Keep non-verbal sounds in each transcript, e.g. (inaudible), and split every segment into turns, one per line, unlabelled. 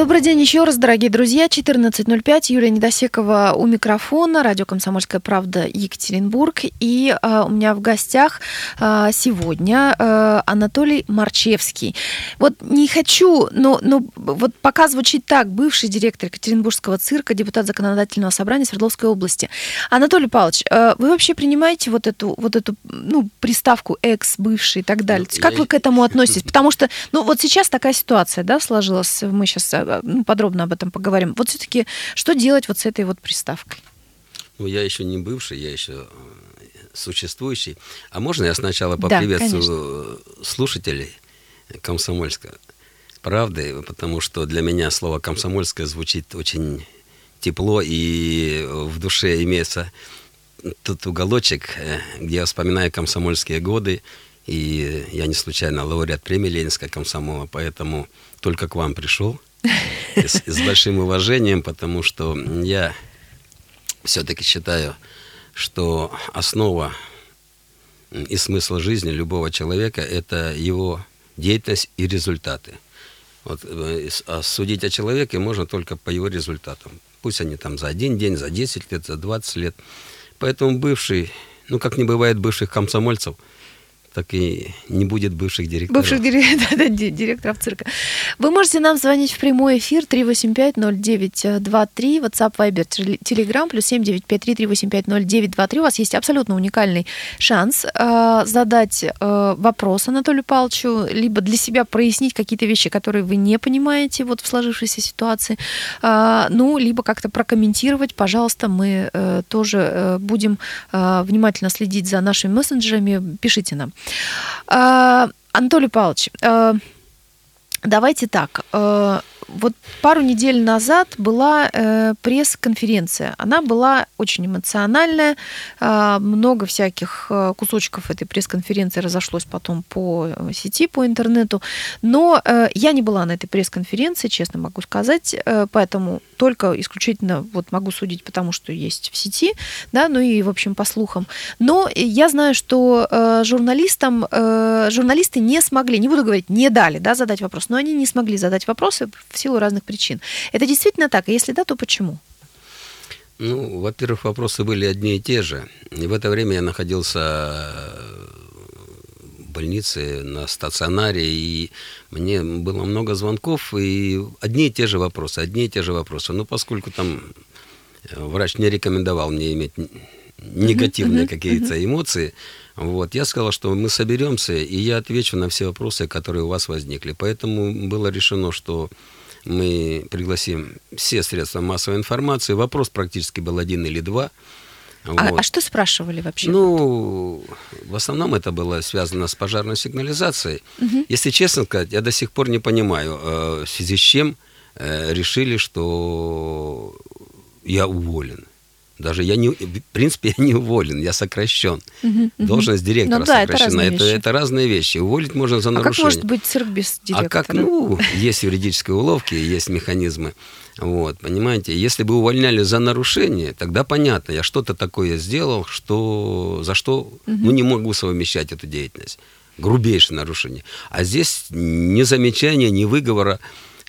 Добрый день еще раз, дорогие друзья. 14.05. Юлия Недосекова у микрофона. Радио «Комсомольская правда» Екатеринбург. И э, у меня в гостях э, сегодня э, Анатолий Марчевский. Вот не хочу, но, но вот пока звучит так. Бывший директор Екатеринбургского цирка, депутат Законодательного собрания Свердловской области. Анатолий Павлович, э, вы вообще принимаете вот эту, вот эту ну, приставку «экс», «бывший» и так далее? Ну, как я... вы к этому (laughs) относитесь? Потому что, ну вот сейчас такая ситуация, да, сложилась. Мы сейчас ну, подробно об этом поговорим. Вот все-таки что делать вот с этой вот приставкой?
Ну, я еще не бывший, я еще э, существующий. А можно я сначала поприветствую да, слушателей Комсомольска? Правды, потому что для меня слово «комсомольское» звучит очень тепло, и в душе имеется тот уголочек, э, где я вспоминаю комсомольские годы, и я не случайно лауреат премии Ленинская комсомола, поэтому только к вам пришел – с, с большим уважением, потому что я все-таки считаю, что основа и смысл жизни любого человека – это его деятельность и результаты. Вот, э, а судить о человеке можно только по его результатам. Пусть они там за один день, за 10 лет, за 20 лет. Поэтому бывший, ну как не бывает бывших комсомольцев – так и не будет бывших директоров.
Бывших (laughs) директоров цирка. Вы можете нам звонить в прямой эфир 3850923, WhatsApp, Viber, Telegram, плюс 7953-3850923. У вас есть абсолютно уникальный шанс э, задать э, вопрос Анатолию Павловичу, либо для себя прояснить какие-то вещи, которые вы не понимаете вот в сложившейся ситуации, э, ну, либо как-то прокомментировать. Пожалуйста, мы э, тоже э, будем э, внимательно следить за нашими мессенджерами. Пишите нам. А, Анатолий Павлович, а, давайте так. Вот пару недель назад была э, пресс-конференция. Она была очень эмоциональная. Э, много всяких э, кусочков этой пресс-конференции разошлось потом по э, сети, по интернету. Но э, я не была на этой пресс-конференции, честно могу сказать. Э, поэтому только исключительно вот могу судить, потому что есть в сети, да, ну и, в общем, по слухам. Но я знаю, что э, журналистам, э, журналисты не смогли, не буду говорить, не дали, да, задать вопрос, но они не смогли задать вопросы в силу разных причин. Это действительно так? И если да, то почему?
Ну, во-первых, вопросы были одни и те же. И в это время я находился в больнице, на стационаре, и мне было много звонков, и одни и те же вопросы, одни и те же вопросы. Но поскольку там э, врач не рекомендовал мне иметь негативные какие-то эмоции, вот, я сказал, что мы соберемся, и я отвечу на все вопросы, которые у вас возникли. Поэтому было решено, что мы пригласим все средства массовой информации. Вопрос практически был один или два.
А, вот. а что спрашивали вообще?
Ну, в основном это было связано с пожарной сигнализацией. Угу. Если честно сказать, я до сих пор не понимаю, э, в связи с чем э, решили, что я уволен. Даже я не, в принципе, (laughs) я не уволен, я сокращен. Угу, Должность директора ну, да, сокращена. Это, это, это разные вещи. Уволить можно за нарушение. А как
может быть цирк без директора?
А как, ну, есть юридические уловки, есть механизмы. Вот, понимаете, если бы увольняли за нарушение, тогда понятно, я что-то такое сделал, что, за что угу. ну, не могу совмещать эту деятельность. Грубейшее нарушение. А здесь ни замечания, ни выговора,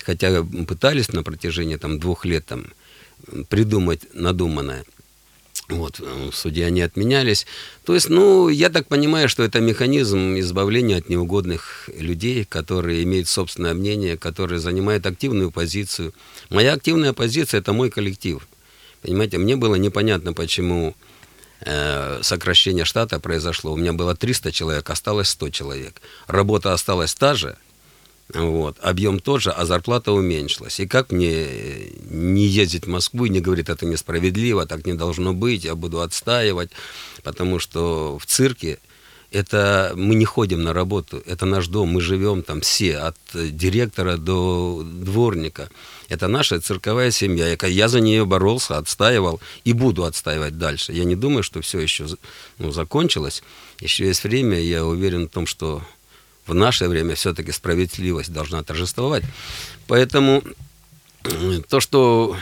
хотя пытались на протяжении там, двух лет там, придумать надуманное. Вот, э, в суде они отменялись. То есть, ну, я так понимаю, что это механизм избавления от неугодных людей, которые имеют собственное мнение, которые занимают активную позицию. Моя активная позиция – это мой коллектив. Понимаете, мне было непонятно, почему э, сокращение штата произошло. У меня было 300 человек, осталось 100 человек. Работа осталась та же – вот. Объем тот же, а зарплата уменьшилась. И как мне не ездить в Москву и не говорить, это несправедливо, так не должно быть, я буду отстаивать, потому что в цирке это мы не ходим на работу, это наш дом, мы живем там все, от директора до дворника. Это наша цирковая семья. Я за нее боролся, отстаивал и буду отстаивать дальше. Я не думаю, что все еще ну, закончилось. Еще есть время, я уверен в том, что в наше время все-таки справедливость должна торжествовать. Поэтому то, что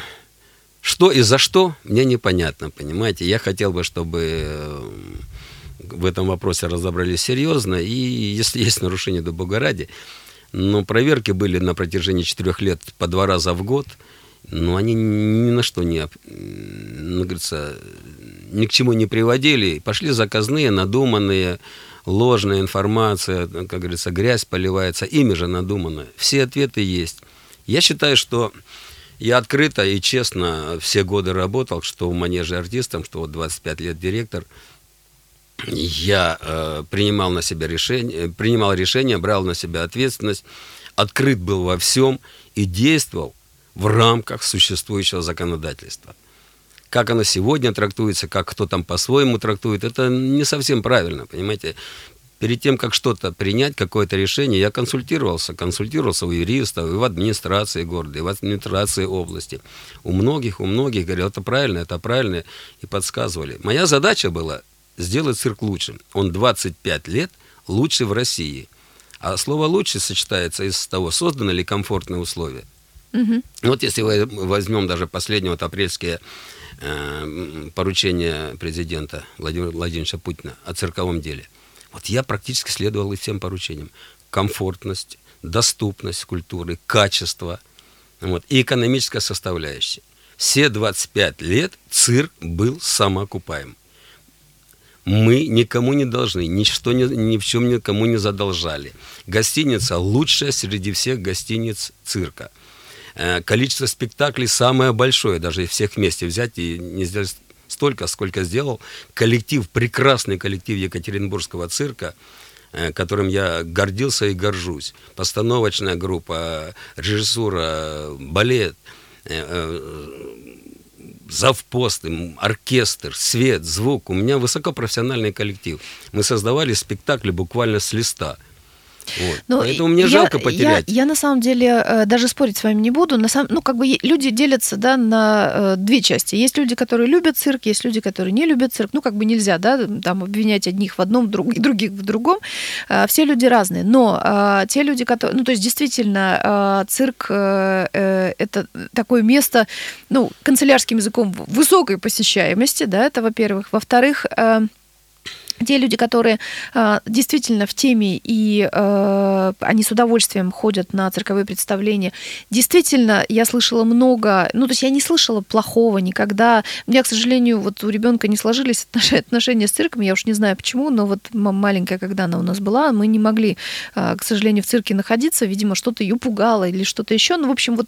что и за что, мне непонятно, понимаете. Я хотел бы, чтобы э, в этом вопросе разобрались серьезно. И если (laughs) есть нарушение до Бога ради, Но проверки были на протяжении четырех лет по два раза в год. Но они ни на что не, ну, говорится, ни к чему не приводили. Пошли заказные, надуманные, ложная информация, как говорится, грязь поливается, ими же надуманная. Все ответы есть. Я считаю, что я открыто и честно все годы работал, что в манеже артистом, что вот 25 лет директор. Я э, принимал на себя решение, принимал решение, брал на себя ответственность, открыт был во всем и действовал в рамках существующего законодательства. Как оно сегодня трактуется, как кто там по-своему трактует, это не совсем правильно, понимаете перед тем, как что-то принять, какое-то решение, я консультировался, консультировался у юристов, и в администрации города, и в администрации области. У многих, у многих говорили, это правильно, это правильно, и подсказывали. Моя задача была сделать цирк лучше. Он 25 лет лучше в России. А слово «лучше» сочетается из того, созданы ли комфортные условия. Угу. Вот если возьмем даже последние вот апрельские э, поручения президента Владимира Владимировича Путина о цирковом деле – вот я практически следовал и всем поручениям. Комфортность, доступность культуры, качество вот, и экономическая составляющая. Все 25 лет цирк был самоокупаем. Мы никому не должны, ничто ни, ни в чем никому не задолжали. Гостиница лучшая среди всех гостиниц цирка. Э, количество спектаклей самое большое, даже всех вместе взять и не сделать столько, сколько сделал коллектив, прекрасный коллектив Екатеринбургского цирка, э, которым я гордился и горжусь. Постановочная группа, режиссура, балет, э, э, завпост, оркестр, свет, звук. У меня высокопрофессиональный коллектив. Мы создавали спектакли буквально с листа – вот. Но ну, Поэтому мне я, жалко потерять.
Я, я на самом деле э, даже спорить с вами не буду. На самом, ну, как бы люди делятся да, на э, две части. Есть люди, которые любят цирк, есть люди, которые не любят цирк. Ну, как бы нельзя, да, там обвинять одних в одном, друг, других в другом. Э, все люди разные. Но те люди, которые... Ну, то есть действительно цирк это такое место, ну, канцелярским языком высокой посещаемости, да, это во-первых. Во-вторых, те люди, которые э, действительно в теме и э, они с удовольствием ходят на цирковые представления, действительно, я слышала много, ну, то есть я не слышала плохого никогда. У меня, к сожалению, вот у ребенка не сложились отношения с цирком, я уж не знаю почему, но вот маленькая, когда она у нас была, мы не могли, э, к сожалению, в цирке находиться, видимо, что-то ее пугало или что-то еще, ну, в общем, вот,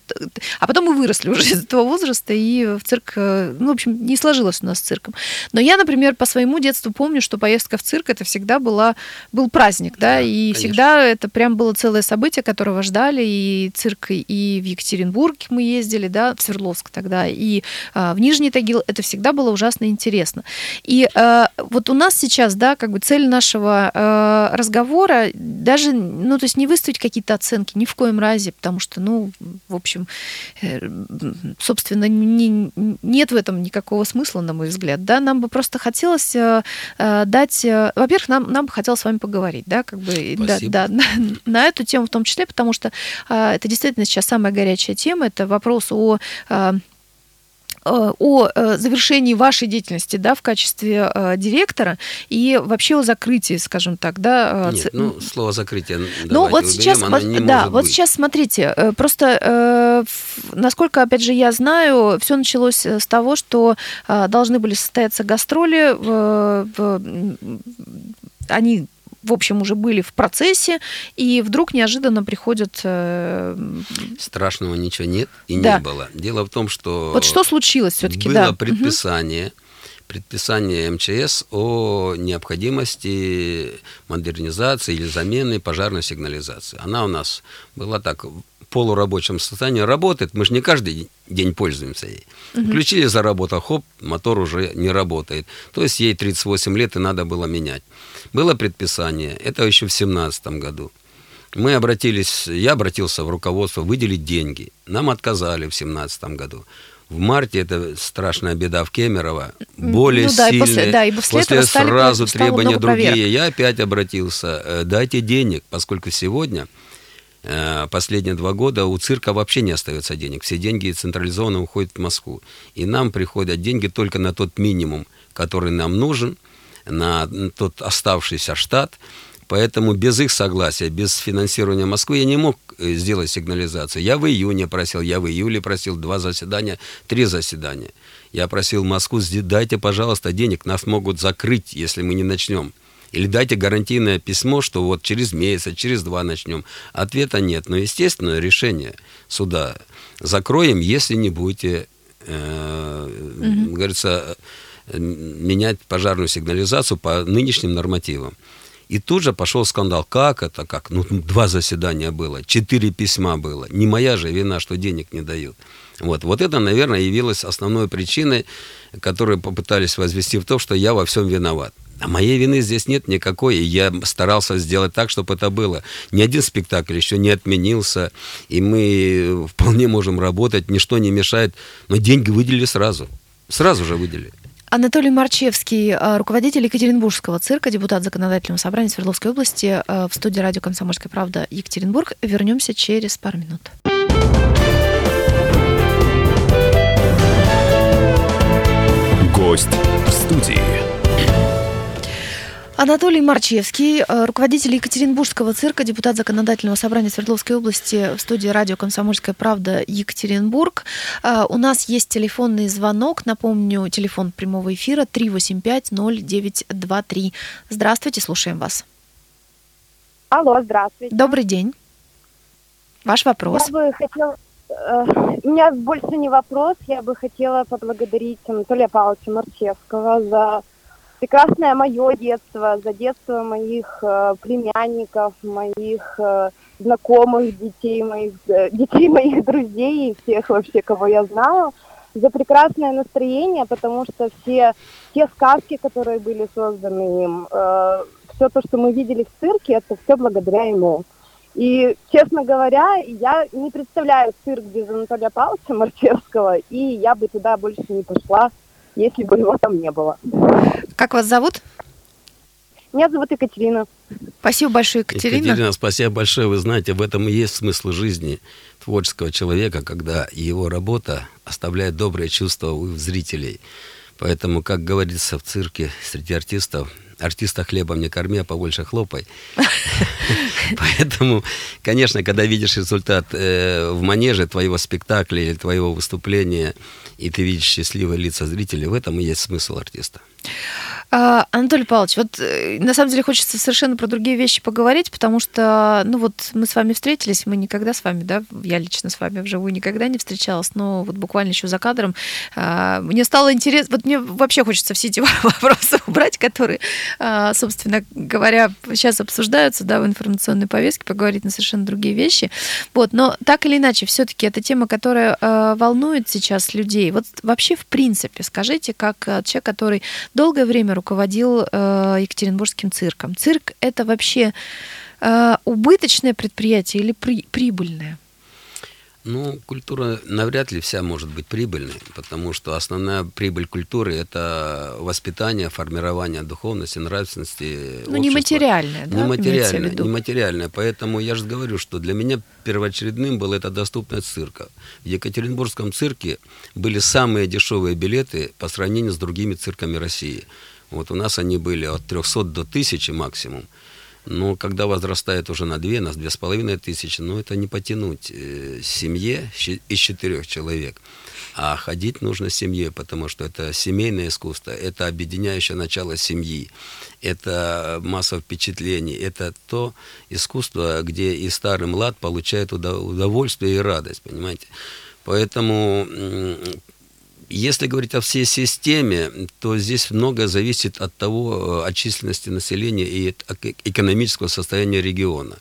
а потом мы выросли уже из этого возраста, и в цирк, э, ну, в общем, не сложилось у нас с цирком. Но я, например, по своему детству помню, что поездка поездка в цирк это всегда была, был праздник, да, да и конечно. всегда это прям было целое событие, которого ждали, и цирк и в Екатеринбург мы ездили, да, в Свердловск тогда, и а, в Нижний Тагил, это всегда было ужасно интересно. И а, вот у нас сейчас, да, как бы цель нашего а, разговора даже, ну, то есть не выставить какие-то оценки ни в коем разе, потому что, ну, в общем, э, собственно, не, нет в этом никакого смысла, на мой взгляд, да, нам бы просто хотелось э, э, дать сказать, э, во-первых, нам, нам бы хотелось с вами поговорить, да, как бы, да, да, (laughs) на, на эту тему в том числе, потому что а, это действительно сейчас самая горячая тема, это вопрос о а, о завершении вашей деятельности да, в качестве э, директора и вообще о закрытии, скажем так, да.
Нет, ну, слово закрытие
Ну, вот сейчас, уберем, да, вот быть. сейчас смотрите, просто э, насколько, опять же, я знаю, все началось с того, что э, должны были состояться гастроли, они в общем, уже были в процессе, и вдруг неожиданно приходят... Э...
Страшного ничего нет и да. не было. Дело в том, что...
Вот что случилось все-таки,
было да. предписание, угу. предписание МЧС о необходимости модернизации или замены пожарной сигнализации. Она у нас была так полурабочем состоянии работает, мы же не каждый день пользуемся ей. Угу. Включили, заработал, хоп, мотор уже не работает. То есть ей 38 лет и надо было менять. Было предписание, это еще в 2017 году. Мы обратились, я обратился в руководство выделить деньги. Нам отказали в 2017 году. В марте это страшная беда в Кемерово. Более ну, да, сильные. И после, да, и после, после этого сразу стали, требования другие. Проверок. Я опять обратился. Э, дайте денег, поскольку сегодня Э, последние два года у цирка вообще не остается денег. Все деньги централизованно уходят в Москву. И нам приходят деньги только на тот минимум, который нам нужен, на тот оставшийся штат. Поэтому без их согласия, без финансирования Москвы я не мог э, сделать сигнализацию. Я в июне просил, я в июле просил два заседания, три заседания. Я просил Москву, дайте, пожалуйста, денег, нас могут закрыть, если мы не начнем. Или дайте гарантийное письмо, что вот через месяц, через два начнем. Ответа нет. Но, естественно, решение суда закроем, если не будете, э, угу. говорится, менять пожарную сигнализацию по нынешним нормативам. И тут же пошел скандал. Как это? Как? Ну, два заседания было, четыре письма было. Не моя же вина, что денег не дают. Вот, вот это, наверное, явилось основной причиной, которую попытались возвести в то, что я во всем виноват. А моей вины здесь нет никакой, и я старался сделать так, чтобы это было. Ни один спектакль еще не отменился, и мы вполне можем работать, ничто не мешает, но деньги выделили сразу. Сразу же выделили.
Анатолий Марчевский, э, руководитель Екатеринбургского цирка, депутат Законодательного собрания Свердловской области, э, в студии радио «Комсомольская правда» Екатеринбург. Вернемся через пару минут.
Гость в студии.
Анатолий Марчевский, э, руководитель Екатеринбургского цирка, депутат Законодательного собрания Свердловской области в студии радио «Комсомольская правда» Екатеринбург. Э, у нас есть телефонный звонок. Напомню, телефон прямого эфира 385-0923. Здравствуйте, слушаем вас.
Алло, здравствуйте.
Добрый день. Ваш вопрос.
Я бы хотела... Э, у меня больше не вопрос. Я бы хотела поблагодарить Анатолия Павловича Марчевского за прекрасное мое детство, за детство моих э, племянников, моих э, знакомых, детей моих, э, детей моих друзей и всех вообще, кого я знаю, за прекрасное настроение, потому что все те сказки, которые были созданы им, э, все то, что мы видели в цирке, это все благодаря ему. И, честно говоря, я не представляю цирк без Анатолия Павловича Марчевского, и я бы туда больше не пошла, если бы его там не было.
Как вас зовут?
Меня зовут Екатерина.
Спасибо большое, Екатерина.
Екатерина, спасибо большое. Вы знаете, в этом и есть смысл жизни творческого человека, когда его работа оставляет доброе чувство у зрителей. Поэтому, как говорится в цирке среди артистов, артиста хлебом не корми, а побольше хлопай. (laughs) Поэтому, конечно, когда видишь результат э, в манеже твоего спектакля или твоего выступления, и ты видишь счастливые лица зрителей, в этом и есть смысл артиста.
А, Анатолий Павлович, вот э, на самом деле хочется совершенно про другие вещи поговорить, потому что, ну вот мы с вами встретились, мы никогда с вами, да, я лично с вами вживую никогда не встречалась, но вот буквально еще за кадром а, мне стало интересно, вот мне вообще хочется все эти (laughs) вопросы убрать, которые, собственно говоря, сейчас обсуждаются, да, в информационной повестке, поговорить на совершенно другие вещи. Вот, но так или иначе, все-таки это тема, которая волнует сейчас людей. Вот вообще, в принципе, скажите, как человек, который долгое время руководил Екатеринбургским цирком. Цирк это вообще убыточное предприятие или при, прибыльное?
Ну, культура навряд ли вся может быть прибыльной, потому что основная прибыль культуры – это воспитание, формирование духовности, нравственности
Ну, нематериальное, да?
Нематериальное, нематериальное. Поэтому я же говорю, что для меня первоочередным было это доступность цирка. В Екатеринбургском цирке были самые дешевые билеты по сравнению с другими цирками России. Вот у нас они были от 300 до 1000 максимум. Но когда возрастает уже на две, на две с половиной тысячи, ну это не потянуть э, семье из четырех человек. А ходить нужно семье, потому что это семейное искусство, это объединяющее начало семьи, это масса впечатлений, это то искусство, где и старый млад получает удовольствие и радость, понимаете? Поэтому если говорить о всей системе, то здесь многое зависит от того, э, от численности населения и экономического состояния региона.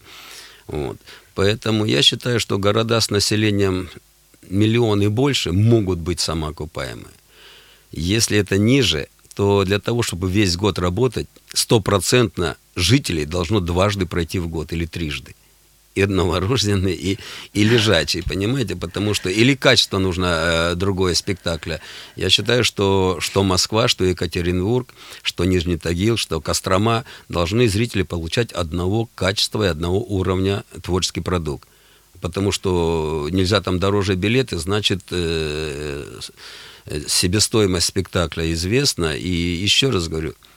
Вот. Поэтому я считаю, что города с населением миллион и больше могут быть самоокупаемые. Если это ниже, то для того, чтобы весь год работать, стопроцентно жителей должно дважды пройти в год или трижды и новорожденный, и, и лежачий, понимаете? Потому что или качество нужно э, другое спектакля. Я считаю, что что Москва, что Екатеринбург, что Нижний Тагил, что Кострома должны зрители получать одного качества и одного уровня творческий продукт. Потому что нельзя там дороже билеты, значит, э, э себестоимость спектакля известна. И еще раз говорю, э,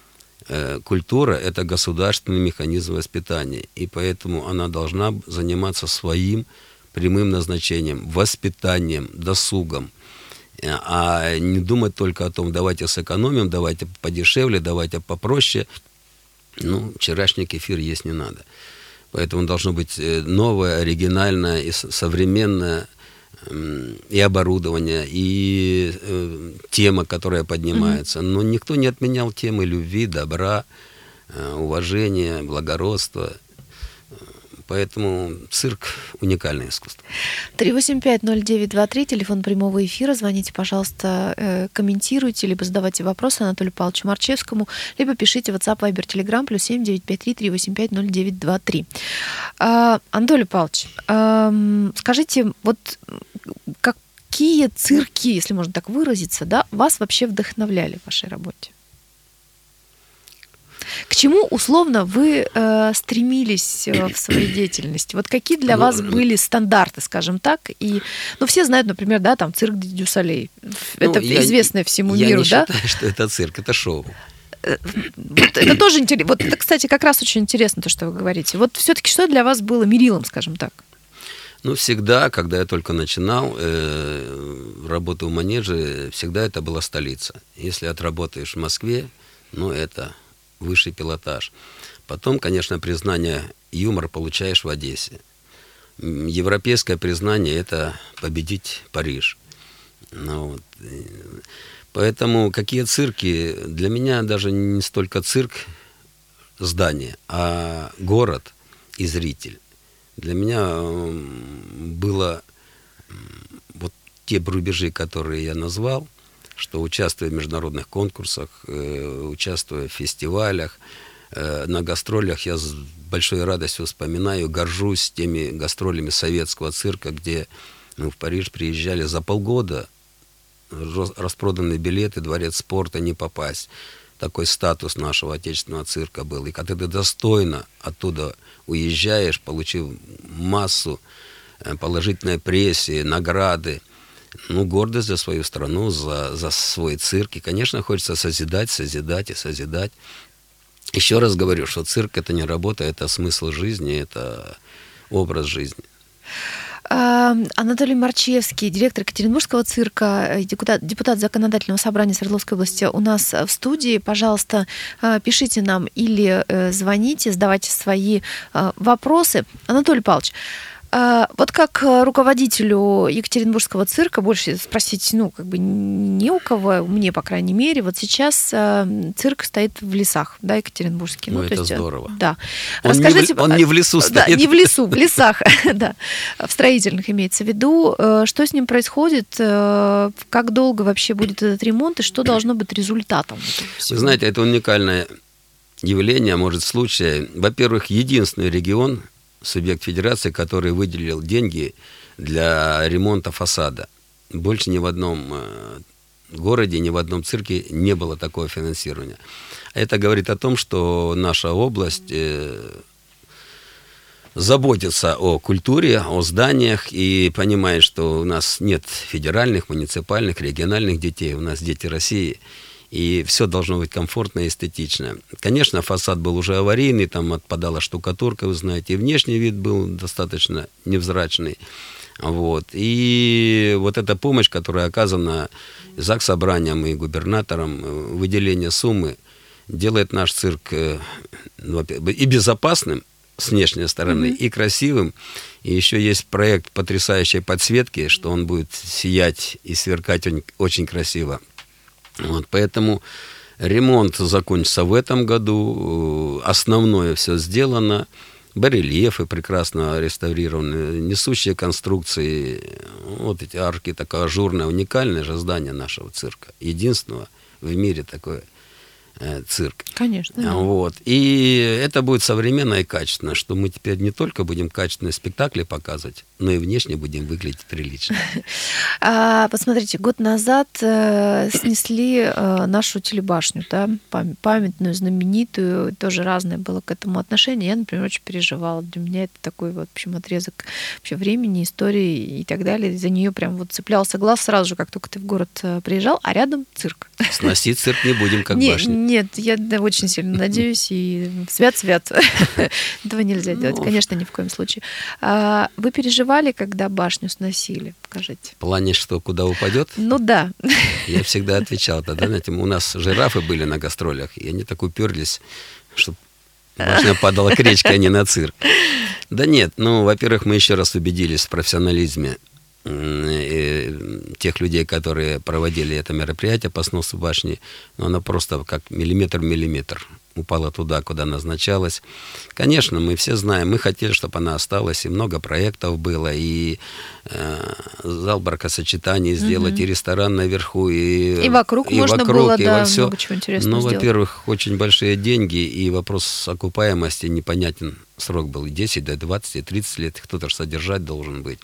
культура – это государственный механизм воспитания, и поэтому она должна заниматься своим прямым назначением, воспитанием, досугом, э, а не думать только о том, давайте сэкономим, давайте подешевле, давайте попроще. Ну, вчерашний кефир есть не надо. Поэтому должно быть э, новое, оригинальное и современное и оборудование, и э, тема, которая поднимается. Но никто не отменял темы любви, добра, э, уважения, благородства. Поэтому цирк – уникальное искусство.
3850923, телефон прямого эфира. Звоните, пожалуйста, э, комментируйте, либо задавайте вопросы Анатолию Павловичу Марчевскому, либо пишите WhatsApp, Viber, Telegram, плюс 7953-385-0923. А, Анатолий Павлович, скажите, вот какие цирки, если можно так выразиться, да, вас вообще вдохновляли в вашей работе? К чему условно вы э, стремились э, в своей (clears throat) деятельности? Вот какие для вас ну, были стандарты, скажем так? И, ну, все знают, например, да, там цирк Дюсалей. Ну, это я, известное всему
я
миру,
не
да?
считаю, что это цирк, это шоу.
Э, вот это тоже интересно. Вот это, кстати, как раз очень интересно, то, что вы говорите. Вот все-таки что для вас было мерилом, скажем так?
Ну, всегда, когда я только начинал э, работу в манеже, всегда это была столица. Если отработаешь в Москве, ну, это высший пилотаж. Потом, конечно, признание юмора получаешь в Одессе. Европейское признание – это победить Париж. Ну, вот. Поэтому какие цирки? Для меня даже не столько цирк, здание, а город и зритель. Для меня было вот те рубежи, которые я назвал, что участвуя в международных конкурсах, э, участвуя в фестивалях, э, на гастролях я с большой радостью вспоминаю, горжусь теми гастролями советского цирка, где мы в Париж приезжали за полгода, распроданные билеты, дворец спорта, не попасть. Такой статус нашего отечественного цирка был. И когда ты достойно оттуда уезжаешь, получив массу э, положительной прессии, награды, ну, гордость за свою страну, за, за свой цирк. И, конечно, хочется созидать, созидать и созидать. Еще раз говорю, что цирк это не работа, это смысл жизни, это образ жизни.
А, Анатолий Марчевский, директор Екатеринбургского цирка, депутат, депутат Законодательного собрания Свердловской области у нас в студии. Пожалуйста, э, пишите нам или э, звоните, задавайте свои вопросы. Анатолий Павлович, а, вот как э, руководителю Екатеринбургского цирка больше спросить, ну, как бы не у кого, мне, по крайней мере, вот сейчас э, цирк стоит в лесах, да, Екатеринбургский.
Ну, ну это есть, э, здорово.
Да.
Он Расскажите, не в, он не в лесу стоит.
Да, не в лесу, в лесах, (laughs) да, в строительных имеется в виду. Что с ним происходит, как долго вообще будет этот ремонт и что должно быть результатом?
Вы знаете, это уникальное явление, может, случай. Во-первых, единственный регион субъект федерации, который выделил деньги для ремонта фасада. Больше ни в одном э, городе, ни в одном цирке не было такого финансирования. Это говорит о том, что наша область э, заботится о культуре, о зданиях и понимает, что у нас нет федеральных, муниципальных, региональных детей, у нас дети России – и все должно быть комфортно и эстетично. Конечно, фасад был уже аварийный, там отпадала штукатурка, вы знаете, и внешний вид был достаточно невзрачный. Вот. И вот эта помощь, которая оказана ЗАГС собранием и губернатором, э, выделение суммы, делает наш цирк э, ну, и безопасным с внешней стороны, mm-hmm. и красивым. И еще есть проект потрясающей подсветки, что он будет сиять и сверкать очень красиво. Вот, поэтому ремонт закончится в этом году. Основное все сделано. Барельефы прекрасно реставрированы, несущие конструкции, вот эти арки, такое ажурное, уникальное же здание нашего цирка. Единственного в мире такое Э, цирк.
Конечно. Да.
Вот. И это будет современно и качественно, что мы теперь не только будем качественные спектакли показывать, но и внешне будем выглядеть прилично. (laughs)
А, посмотрите, год назад э, снесли э, нашу телебашню, да, памятную, знаменитую, тоже разное было к этому отношение. Я, например, очень переживала. Для меня это такой вот, в общем, отрезок вообще времени, истории и так далее. За нее прям вот цеплялся глаз сразу же, как только ты в город приезжал, а рядом цирк.
Сносить цирк не будем, как башню
Нет, я очень сильно надеюсь, и свят-свят. (laughs) Этого нельзя делать,
Ну.
конечно, ни в коем случае. А Вы переживали, когда башню сносили? Скажите.
В плане, что куда упадет,
Ну да.
я всегда отвечал тогда, знаете, у нас жирафы были на гастролях, и они так уперлись, что башня падала к речке, а не на цирк. Да нет, ну, во-первых, мы еще раз убедились в профессионализме тех людей, которые проводили это мероприятие по сносу башни. Но она просто как миллиметр в миллиметр упала туда, куда назначалась. Конечно, мы все знаем, мы хотели, чтобы она осталась, и много проектов было, и э, зал бракосочетаний сделать, и ресторан наверху, и,
И вокруг можно
вокруг,
было,
и
да,
во всё.
много чего интересного
Ну,
сделать.
во-первых, очень большие деньги, и вопрос окупаемости непонятен. Срок был и 10, до 20, и 30 лет, кто-то же содержать должен быть.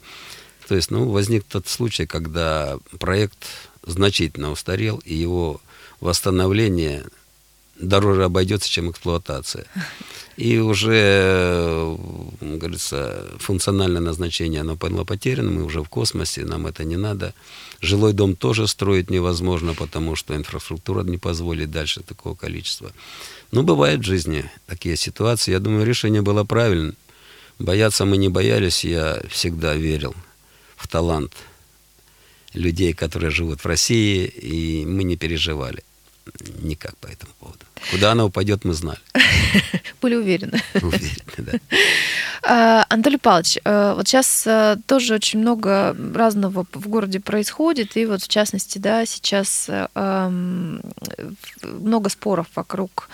То есть, ну, возник тот случай, когда проект значительно устарел, и его восстановление дороже обойдется, чем эксплуатация. (laughs) И уже, говорится, функциональное назначение, оно было потеряно, мы уже в космосе, нам это не надо. Жилой дом тоже строить невозможно, потому что инфраструктура не позволит дальше такого количества. Ну, бывают в жизни такие ситуации. Я думаю, решение было правильным. Бояться мы не боялись, я всегда верил в талант людей, которые живут в России, и мы не переживали никак по этому поводу. Куда она упадет, мы знали. (laughs)
Были уверены.
Уверены, да. (laughs)
А, Анатолий Павлович, э, вот сейчас э, тоже очень много разного в городе происходит, и вот в частности, да, сейчас э, много споров вокруг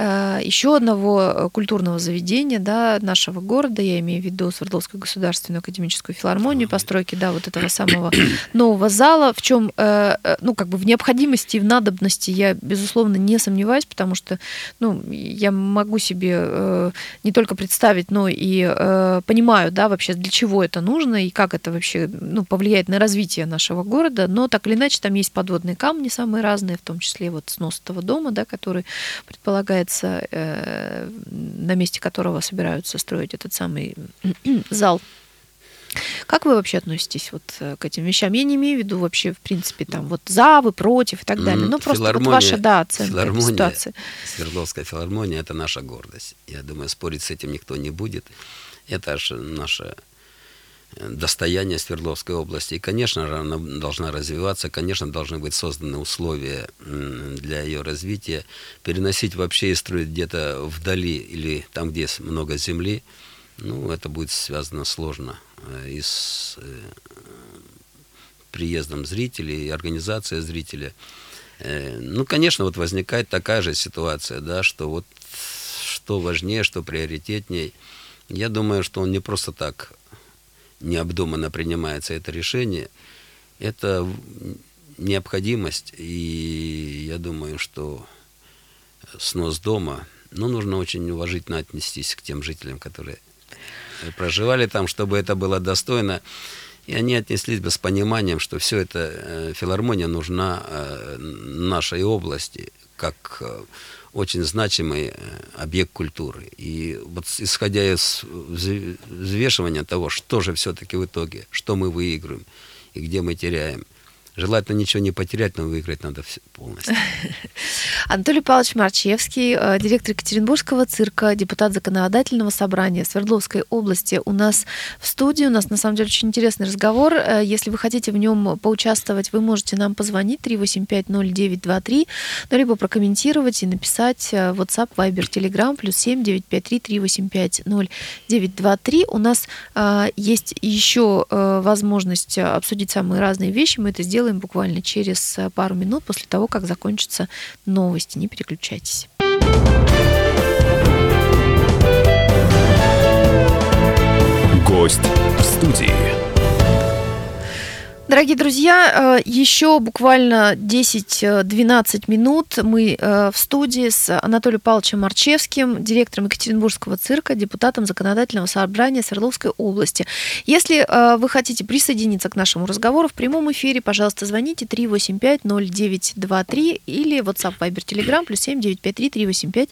еще одного э, культурного заведения, да, нашего города, я имею в виду Свердловскую государственную академическую филармонию, постройки, да, вот этого самого нового зала, в чем, ну, как бы в необходимости и в надобности я, безусловно, не сомневаюсь, потому что, ну, я могу себе э, не только представить, но и э, понимаю, да, вообще для чего это нужно и как это вообще, ну, повлияет на развитие нашего города, но так или иначе там есть подводные камни самые разные, в том числе вот снос этого дома, да, который предполагается, э, на месте которого собираются строить этот самый (clears throat) зал. Как вы вообще относитесь вот э, к этим вещам? Я не имею в виду вообще, в принципе, там вот за, вы против и так далее. Ну, просто вот ваша, да, оценка этой ситуации.
Свердловская филармония – это наша гордость. Я думаю, спорить с этим никто не будет. Это же наше э, достояние Свердловской области. И, конечно она должна развиваться, конечно, должны быть созданы условия для ее развития. Переносить вообще и строить где-то вдали или там, где много земли, ну, это будет связано сложно э, и с э, приездом зрителей, и организацией зрителя. Э, Ну, конечно, вот возникает такая же ситуация, да, что вот что важнее, что приоритетней. Я думаю, что он не просто так необдуманно принимается это решение. Это необходимость, и я думаю, что снос дома, ну, нужно очень уважительно отнестись к тем жителям, которые проживали там, чтобы это было достойно. И они отнеслись бы с пониманием, что все это э, филармония нужна э, нашей области как э, очень значимый э, объект культуры. И вот исходя из вз- взвешивания того, что же все-таки в итоге, что мы выигрываем и где мы теряем, желательно ничего не потерять, но выиграть надо всё полностью. (laughs)
Анатолий Павлович Марчевский, э, директор Екатеринбургского цирка, депутат законодательного собрания Свердловской области у нас в студии. У нас на самом деле очень интересный разговор. Э, Если вы хотите в нем поучаствовать, вы можете нам позвонить 3850923, ну, либо прокомментировать и написать э, WhatsApp, Viber, Telegram, плюс 7 953 385 0923. У нас есть еще возможность обсудить самые разные вещи. Мы это сделаем буквально через э, пару минут после того, как закончатся новости. Не переключайтесь.
Гость в студии.
Дорогие друзья, э, еще буквально 10-12 минут мы э, в студии с Анатолием Павловичем Марчевским, директором Екатеринбургского цирка, депутатом законодательного собрания Свердловской области. Если э, вы хотите присоединиться к нашему разговору в прямом эфире, пожалуйста, звоните 385-0923 или WhatsApp, Viber, Telegram, плюс 7 953 385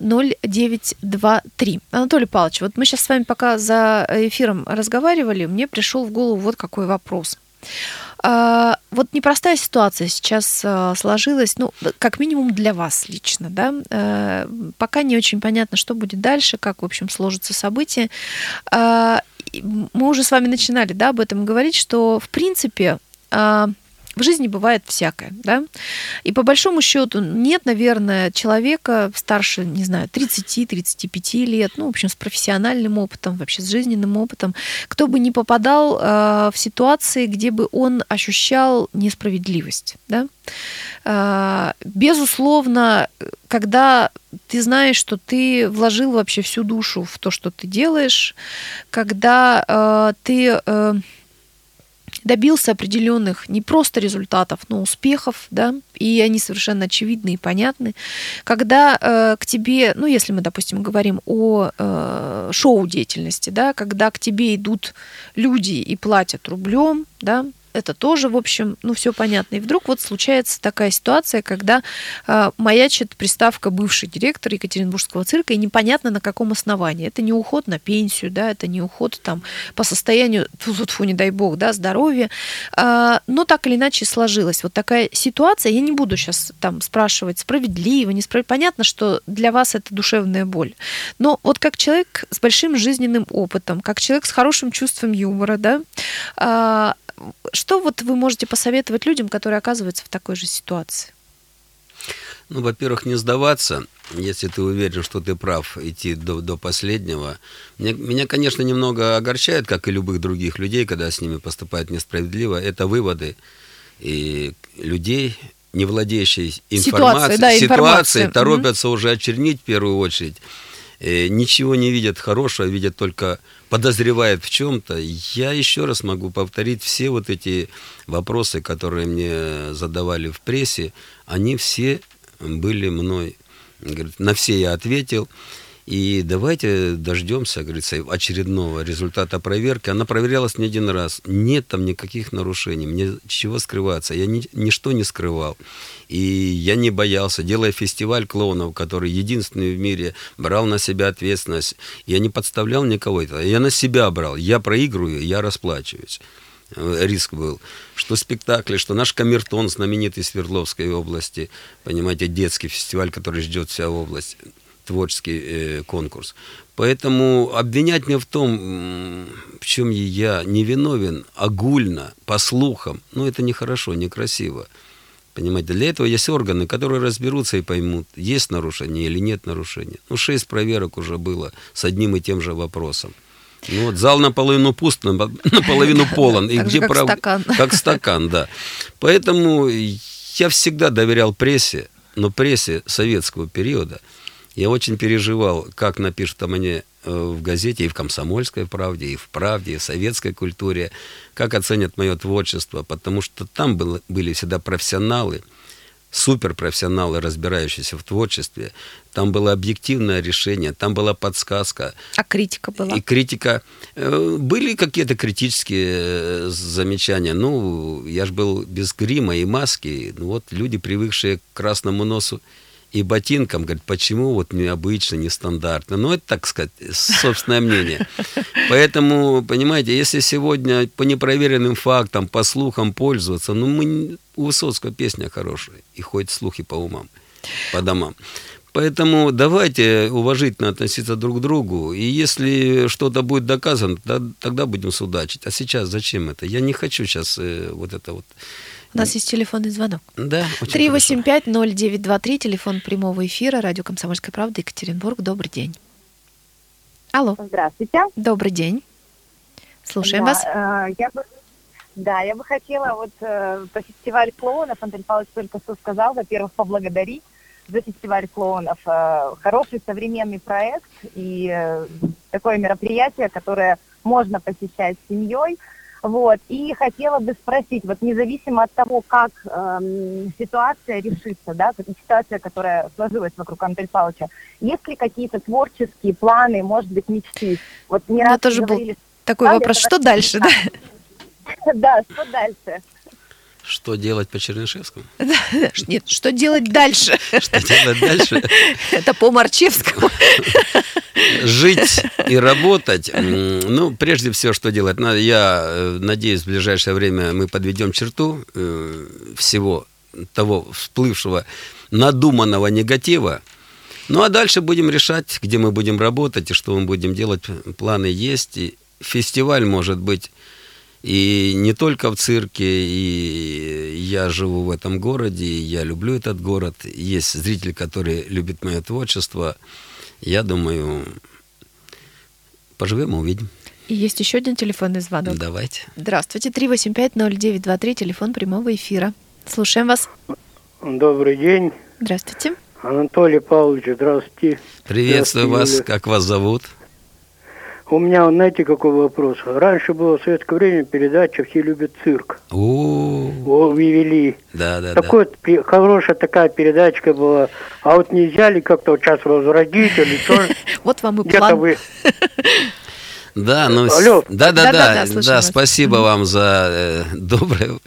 0923. Анатолий Павлович, вот мы сейчас с вами пока за эфиром разговаривали, мне пришел в голову вот какой вопрос. А, вот непростая ситуация сейчас а, сложилась, ну, как минимум для вас лично, да. А, пока не очень понятно, что будет дальше, как, в общем, сложатся события. Мы уже с вами начинали, да, об этом говорить, что, в принципе, в жизни бывает всякое, да. И по большому счету нет, наверное, человека старше, не знаю, 30-35 лет, ну, в общем, с профессиональным опытом, вообще с жизненным опытом, кто бы не попадал э, в ситуации, где бы он ощущал несправедливость, да. Э, безусловно, когда ты знаешь, что ты вложил вообще всю душу в то, что ты делаешь, когда э, ты э, добился определенных не просто результатов, но успехов, да, и они совершенно очевидны и понятны. Когда э, к тебе, ну, если мы, допустим, говорим о э, шоу-деятельности, да, когда к тебе идут люди и платят рублем, да, это тоже, в общем, ну, все понятно. И вдруг вот случается такая ситуация, когда э, маячит приставка бывший директор Екатеринбургского цирка, и непонятно на каком основании. Это не уход на пенсию, да, это не уход там по состоянию, тут фу, не дай бог, да, здоровья. Э, но так или иначе сложилось. Вот такая ситуация, я не буду сейчас там спрашивать, справедливо, несправедливо. Понятно, что для вас это душевная боль. Но вот как человек с большим жизненным опытом, как человек с хорошим чувством юмора, да, э, что вот вы можете посоветовать людям, которые оказываются в такой же ситуации?
Ну, во-первых, не сдаваться, если ты уверен, что ты прав, идти до, до последнего. Меня, меня, конечно, немного огорчает, как и любых других людей, когда с ними поступают несправедливо, это выводы и людей, не владеющие информацией,
да,
ситуацией, торопятся mm-hmm. уже очернить в первую очередь. Э, ничего не видят хорошего, видят только подозревает в чем-то, я еще раз могу повторить все вот эти вопросы, которые мне задавали в прессе, они все были мной. На все я ответил. И давайте дождемся, говорится, очередного результата проверки. Она проверялась не один раз. Нет там никаких нарушений. Мне чего скрываться? Я ни, ничто не скрывал. И я не боялся. Делая фестиваль клоунов, который единственный в мире брал на себя ответственность, я не подставлял никого. Я на себя брал. Я проигрываю, я расплачиваюсь э, риск был, что спектакли, что наш камертон знаменитый Свердловской области, понимаете, детский фестиваль, который ждет вся область, творческий э, конкурс. Поэтому обвинять меня в том, в чем я невиновен, огульно, по слухам, ну это нехорошо, некрасиво. Понимаете, для этого есть органы, которые разберутся и поймут, есть нарушение или нет нарушения. Ну, шесть проверок уже было с одним и тем же вопросом. Ну вот зал наполовину пуст, (laughs) наполовину полон.
И где как прав... стакан.
Как стакан, да. Поэтому я всегда доверял прессе, но прессе советского периода – я очень переживал, как напишут о мне э, в газете, и в «Комсомольской правде», и в «Правде», и в советской культуре, как оценят мое творчество, потому что там было, были всегда профессионалы, суперпрофессионалы, разбирающиеся в творчестве. Там было объективное решение, там была подсказка.
А критика была?
И критика. Э, были какие-то критические э, замечания. Ну, я же был без грима и маски. Ну, вот люди, привыкшие к красному носу и ботинкам, говорит, почему вот необычно, нестандартно. Ну, это, так сказать, собственное мнение. Поэтому, понимаете, если сегодня по непроверенным фактам, по слухам пользоваться, ну, мы, у Высоцкого песня хорошая, и ходят слухи по умам, по домам. Поэтому давайте уважительно относиться друг к другу. И если что-то будет доказано, тогда будем судачить. А сейчас зачем это? Я не хочу сейчас э, вот это вот
у нас есть телефонный звонок.
Да,
385-0923, телефон прямого эфира, радио «Комсомольская правда», Екатеринбург. Добрый день. Алло.
Здравствуйте.
Добрый день. Слушаем да, вас.
Э, я бы, да, я бы хотела вот э, по фестивалю клоунов, Антон Павлович только что сказал, во-первых, поблагодарить за фестиваль клоунов. Э, хороший современный проект и э, такое мероприятие, которое можно посещать с семьей. Вот. И хотела бы спросить, вот независимо от того, как эм, ситуация решится, да, ситуация, которая сложилась вокруг Антона Павловича, есть ли какие-то творческие планы, может быть, мечты?
Вот не раз тоже был такой вопрос, что дальше, да? (laughs)
Да, что дальше?
Что делать по Чернышевскому? (laughs)
Нет, что делать дальше?
Что делать дальше? (laughs)
Это по Марчевскому. (laughs)
Жить и работать. Ну, прежде всего, что делать? Надо- Я э, надеюсь, в ближайшее время мы подведем черту э, всего того всплывшего надуманного негатива. Ну, а дальше будем решать, где мы будем работать и что мы будем делать. Планы есть. И фестиваль может быть и не только в цирке, и я живу в этом городе, и я люблю этот город. Есть зритель, который любит мое творчество. Я думаю, поживем, увидим.
И есть еще один телефонный звонок.
Давайте.
Здравствуйте, 385-0923, телефон прямого эфира. Слушаем вас.
Добрый день.
Здравствуйте.
Анатолий Павлович, здравствуйте.
Приветствую
Здравствуйте,
вас.
Юля.
Как вас зовут?
У меня, знаете, какой вопрос? Раньше было в советское время передача «Все любят цирк».
О,
вывели.
да, да, да.
Такой вот пе- хорошая такая передачка была. А вот нельзя ли как-то вот сейчас возродить или что? (laughs)
Вот вам и
Где-то
план.
вы...
Да, ну,
Алло.
да, да, да, да, спасибо вам за э, доброе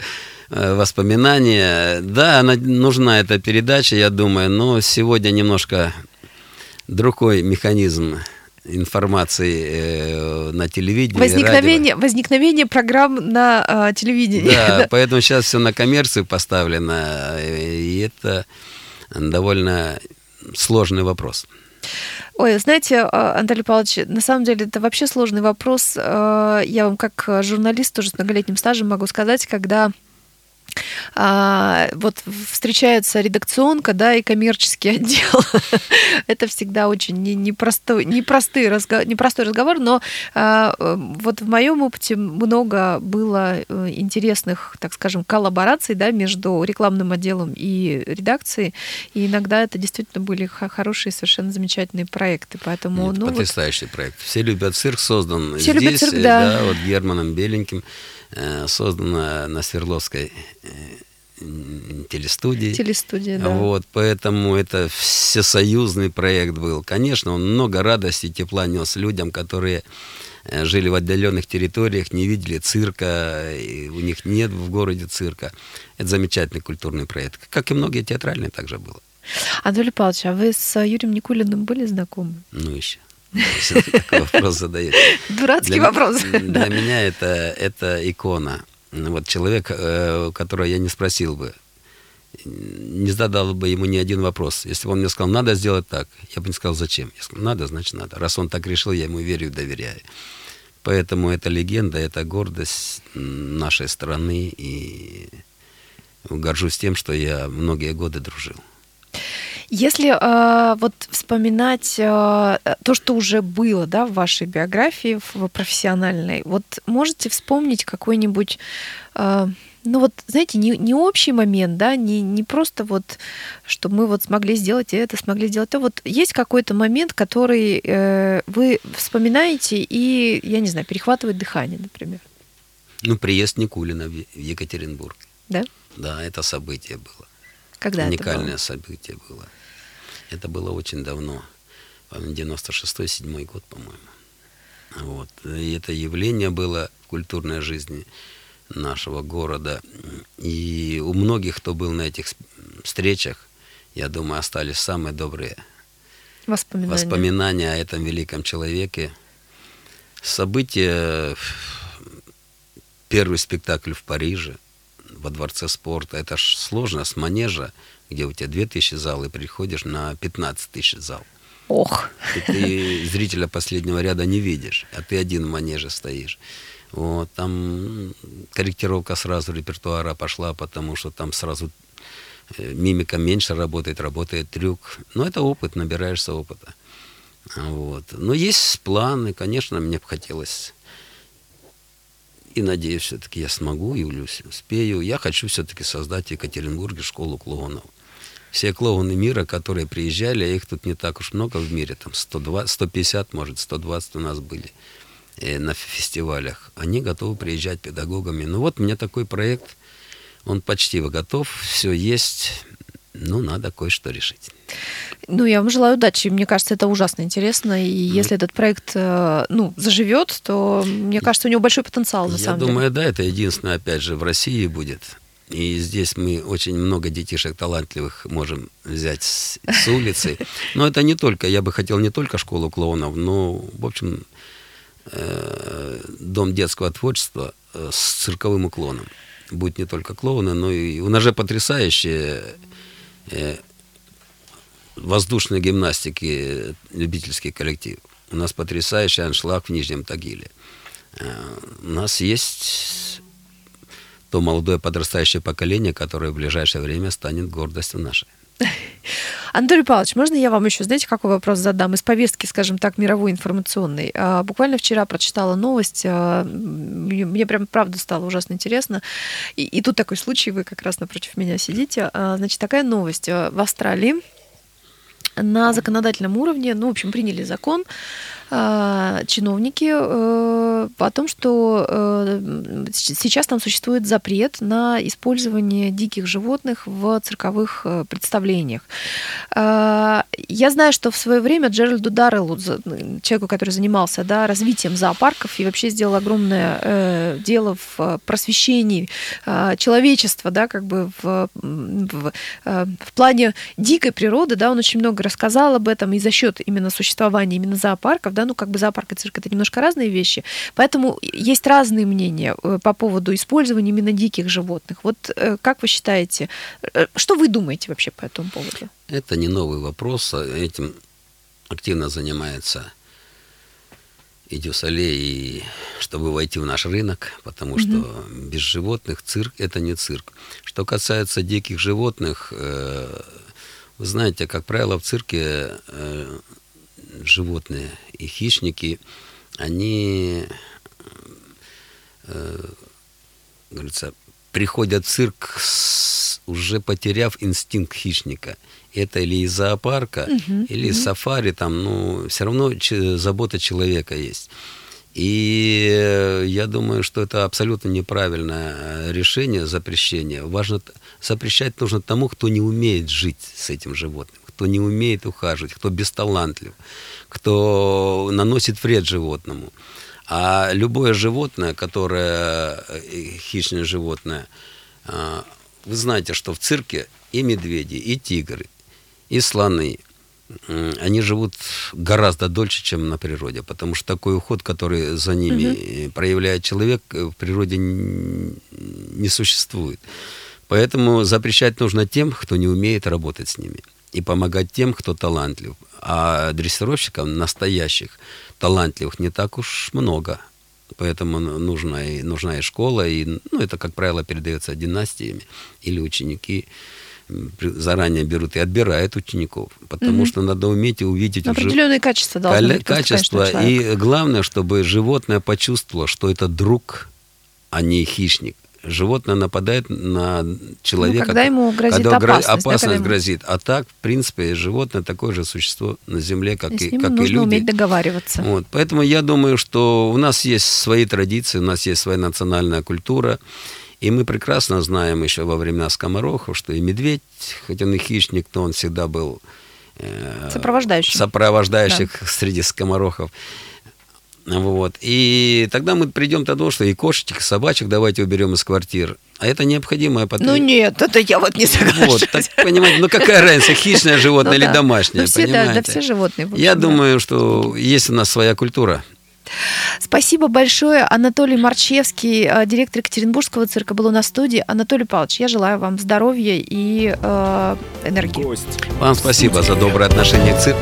э, воспоминание. Да, она нужна эта передача, я думаю, но сегодня немножко другой механизм информации э, на телевидении.
Возникновение, возникновение программ на а, телевидении.
радио. (laughs) Да, поэтому сейчас все на коммерцию поставлено, э, и это довольно сложный вопрос.
Ой, знаете, а, Анатолий Павлович, на самом деле это вообще сложный вопрос. А, Я вам как а, журналист тоже с многолетним стажем могу сказать, когда а, вот встречается редакционка, да, и коммерческий (laughs) отдел. Это всегда очень не- непростой, непростый, разго- непростой разговор, но а, э, вот в моем опыте много было э, интересных, так скажем, коллабораций, да, между рекламным отделом и редакцией, и иногда это действительно были хорошие, совершенно замечательные проекты, поэтому,
Это
ну, вот
потрясающий проект. Все любят цирк создан
«Все
здесь,
любят цирк»,
э,
да.
вот Германом Беленьким, э, создано на Свердловской э, телестудии.
телестудия, да.
Вот, поэтому это всесоюзный проект был. Конечно, он много радости и тепла нес людям, которые э, жили в отдаленных территориях, не видели цирка, и у них нет в городе цирка. Это замечательный культурный проект, как и многие театральные также было.
Анатолий Павлович, а вы с Юрием Никулиным были знакомы?
Ну еще. Такой вопрос задаете.
Дурацкий
Для-
вопрос.
Для (laughs)
да.
меня это, это икона. Вот человек, э, которого я не спросил бы, не задал бы ему ни один вопрос. Если бы он мне сказал, надо сделать так, я бы не сказал, зачем. Я сказал, надо, значит надо. Раз он так решил, я ему верю и доверяю. Поэтому это легенда, это гордость нашей страны. И горжусь тем, что я многие годы дружил.
Если э, вот вспоминать э, то, что уже было да, в вашей биографии, в профессиональной, вот можете вспомнить какой-нибудь, э, ну вот, знаете, не, не общий момент, да, не, не просто вот, что мы вот смогли сделать это, смогли сделать то, вот есть какой-то момент, который э, вы вспоминаете и, я не знаю, перехватывает дыхание, например,
Ну, приезд Никулина в Екатеринбург.
да?
Да, это событие было.
Когда
Уникальное
это было?
событие было. Это было очень давно, по-моему, 96-й-7 год, по-моему. Вот. И это явление было в культурной жизни нашего города. И у многих, кто был на этих встречах, я думаю, остались самые добрые
Воспоминания.
воспоминания о этом великом человеке. Событие, первый спектакль в Париже, во Дворце спорта, это ж сложно с манежа, где у тебя 2000 зал, и приходишь на 15 тысяч зал.
Ох,
И ты зрителя последнего ряда не видишь, а ты один в манеже стоишь. Вот, там корректировка сразу репертуара пошла, потому что там сразу э, мимика меньше работает, работает трюк. Но это опыт, набираешься опыта. Вот. Но есть планы, конечно, мне бы хотелось и надеюсь, все-таки я смогу, Юлюсь, успею. Я хочу все-таки создать в Екатеринбурге школу клоунов. Все клоуны мира, которые приезжали, а их тут не так уж много в мире, там 120, 150, может, 120 у нас были э, на фестивалях. Они готовы приезжать педагогами. Ну вот у меня такой проект, он почти готов, все есть, ну надо кое-что решить.
Ну, я вам желаю удачи. Мне кажется, это ужасно интересно. И если этот проект, э, ну, заживет, то мне кажется, у него большой потенциал на
Я
самом
думаю, да, это единственное, опять же, в России будет. И здесь мы очень много детишек талантливых можем взять с, с улицы. (laughs) Но это не только, я бы хотел не только школу клоунов, но, в общем, э, дом детского творчества э, с цирковым уклоном. Будет не только клоуны, но и у нас же потрясающие э, воздушной гимнастики любительский коллектив. У нас потрясающий аншлаг в Нижнем Тагиле. Э, У нас есть то молодое подрастающее поколение, которое в ближайшее время станет гордостью нашей. (laughs)
Анатолий Павлович, можно я вам еще, знаете, какой вопрос задам? Из повестки, скажем так, мировой информационной. А, Буквально вчера прочитала новость, а, мне прям правда стало ужасно интересно. И, и тут такой случай, вы как раз напротив меня сидите. А, Значит, такая новость. В Австралии на законодательном уровне, ну, в общем, приняли закон, чиновники э, о том, что э, сейчас там существует запрет на использование диких животных в цирковых э, представлениях. А, Я знаю, что в свое время Джеральду Дарреллу, человеку, который занимался да, развитием зоопарков и вообще сделал огромное дело в просвещении э, человечества, да, как бы в, в, в плане дикой природы, да, он очень много рассказал об этом и за счет именно существования именно зоопарков, да, ну как бы зоопарк и цирк это немножко разные вещи, поэтому есть разные мнения э, по поводу использования именно диких животных. Вот э, как вы считаете, э, что вы думаете вообще по этому поводу?
Это не новый вопрос, а этим активно занимается и Дюсале, и чтобы войти в наш рынок, потому что без животных цирк – это не цирк. Что касается диких животных, вы знаете, как правило, в цирке животные и хищники, они, э, говорится, приходят в цирк с- уже потеряв инстинкт хищника. Это или из зоопарка, или из сафари, там, ну, все равно че- забота человека есть. И я думаю, что это абсолютно неправильное э, решение, запрещение. Важно, запрещать нужно тому, кто не умеет жить с этим животным, кто не умеет ухаживать, кто бесталантлив, кто наносит вред животному. А любое животное, которое э, хищное животное, а, вы знаете, что в цирке и медведи, и тигры, и слоны, они живут гораздо дольше, чем на природе, потому что такой уход, который за ними э, проявляет человек, э, в природе не существует. Поэтому запрещать нужно тем, кто не умеет работать с ними, и помогать тем, кто талантлив. А дрессировщиков настоящих, талантливых, не так уж много. Поэтому нужна и, нужна и школа, и, ну, это, как правило, передается династиями, или ученики заранее берут и отбирают учеников, потому что надо уметь и увидеть
Определенные качества должны
Кале-
быть, человека.
И главное, чтобы животное почувствовало, что это друг, а не хищник. Животное нападает на человека.
Ну, когда ему грозит
когда гро-
опасность, да,
опасность
когда ему-
грозит. А так, в принципе, животное такое же существо на Земле, как
И
и, как и
нужно
люди.
уметь договариваться.
Вот, поэтому я думаю, что у нас есть свои традиции, у нас есть своя национальная культура. И мы прекрасно знаем еще во времена скоморохов, что и медведь, хоть он и хищник, но он всегда был э,
Сопровождающим.
сопровождающих среди скоморохов. Вот. И тогда мы придем к тому, что и кошечек, и собачек давайте уберем из квартир. А это необходимое потом.
Ну нет, это я вот не соглашусь.
Вот, так понимаете, ну какая разница, хищное животное
Ну
или
да.
домашнее,
Ну все, да,
понимаете?
да, все животные. в
Я
общем, да.
думаю, что есть у нас своя культура.
Спасибо большое. Анатолий Марчевский, э, директор Екатеринбургского цирка, был у нас в студии. Анатолий Павлович, я желаю вам здоровья и э, энергии.
Гость
Вам спасибо за доброе отношение к цирку.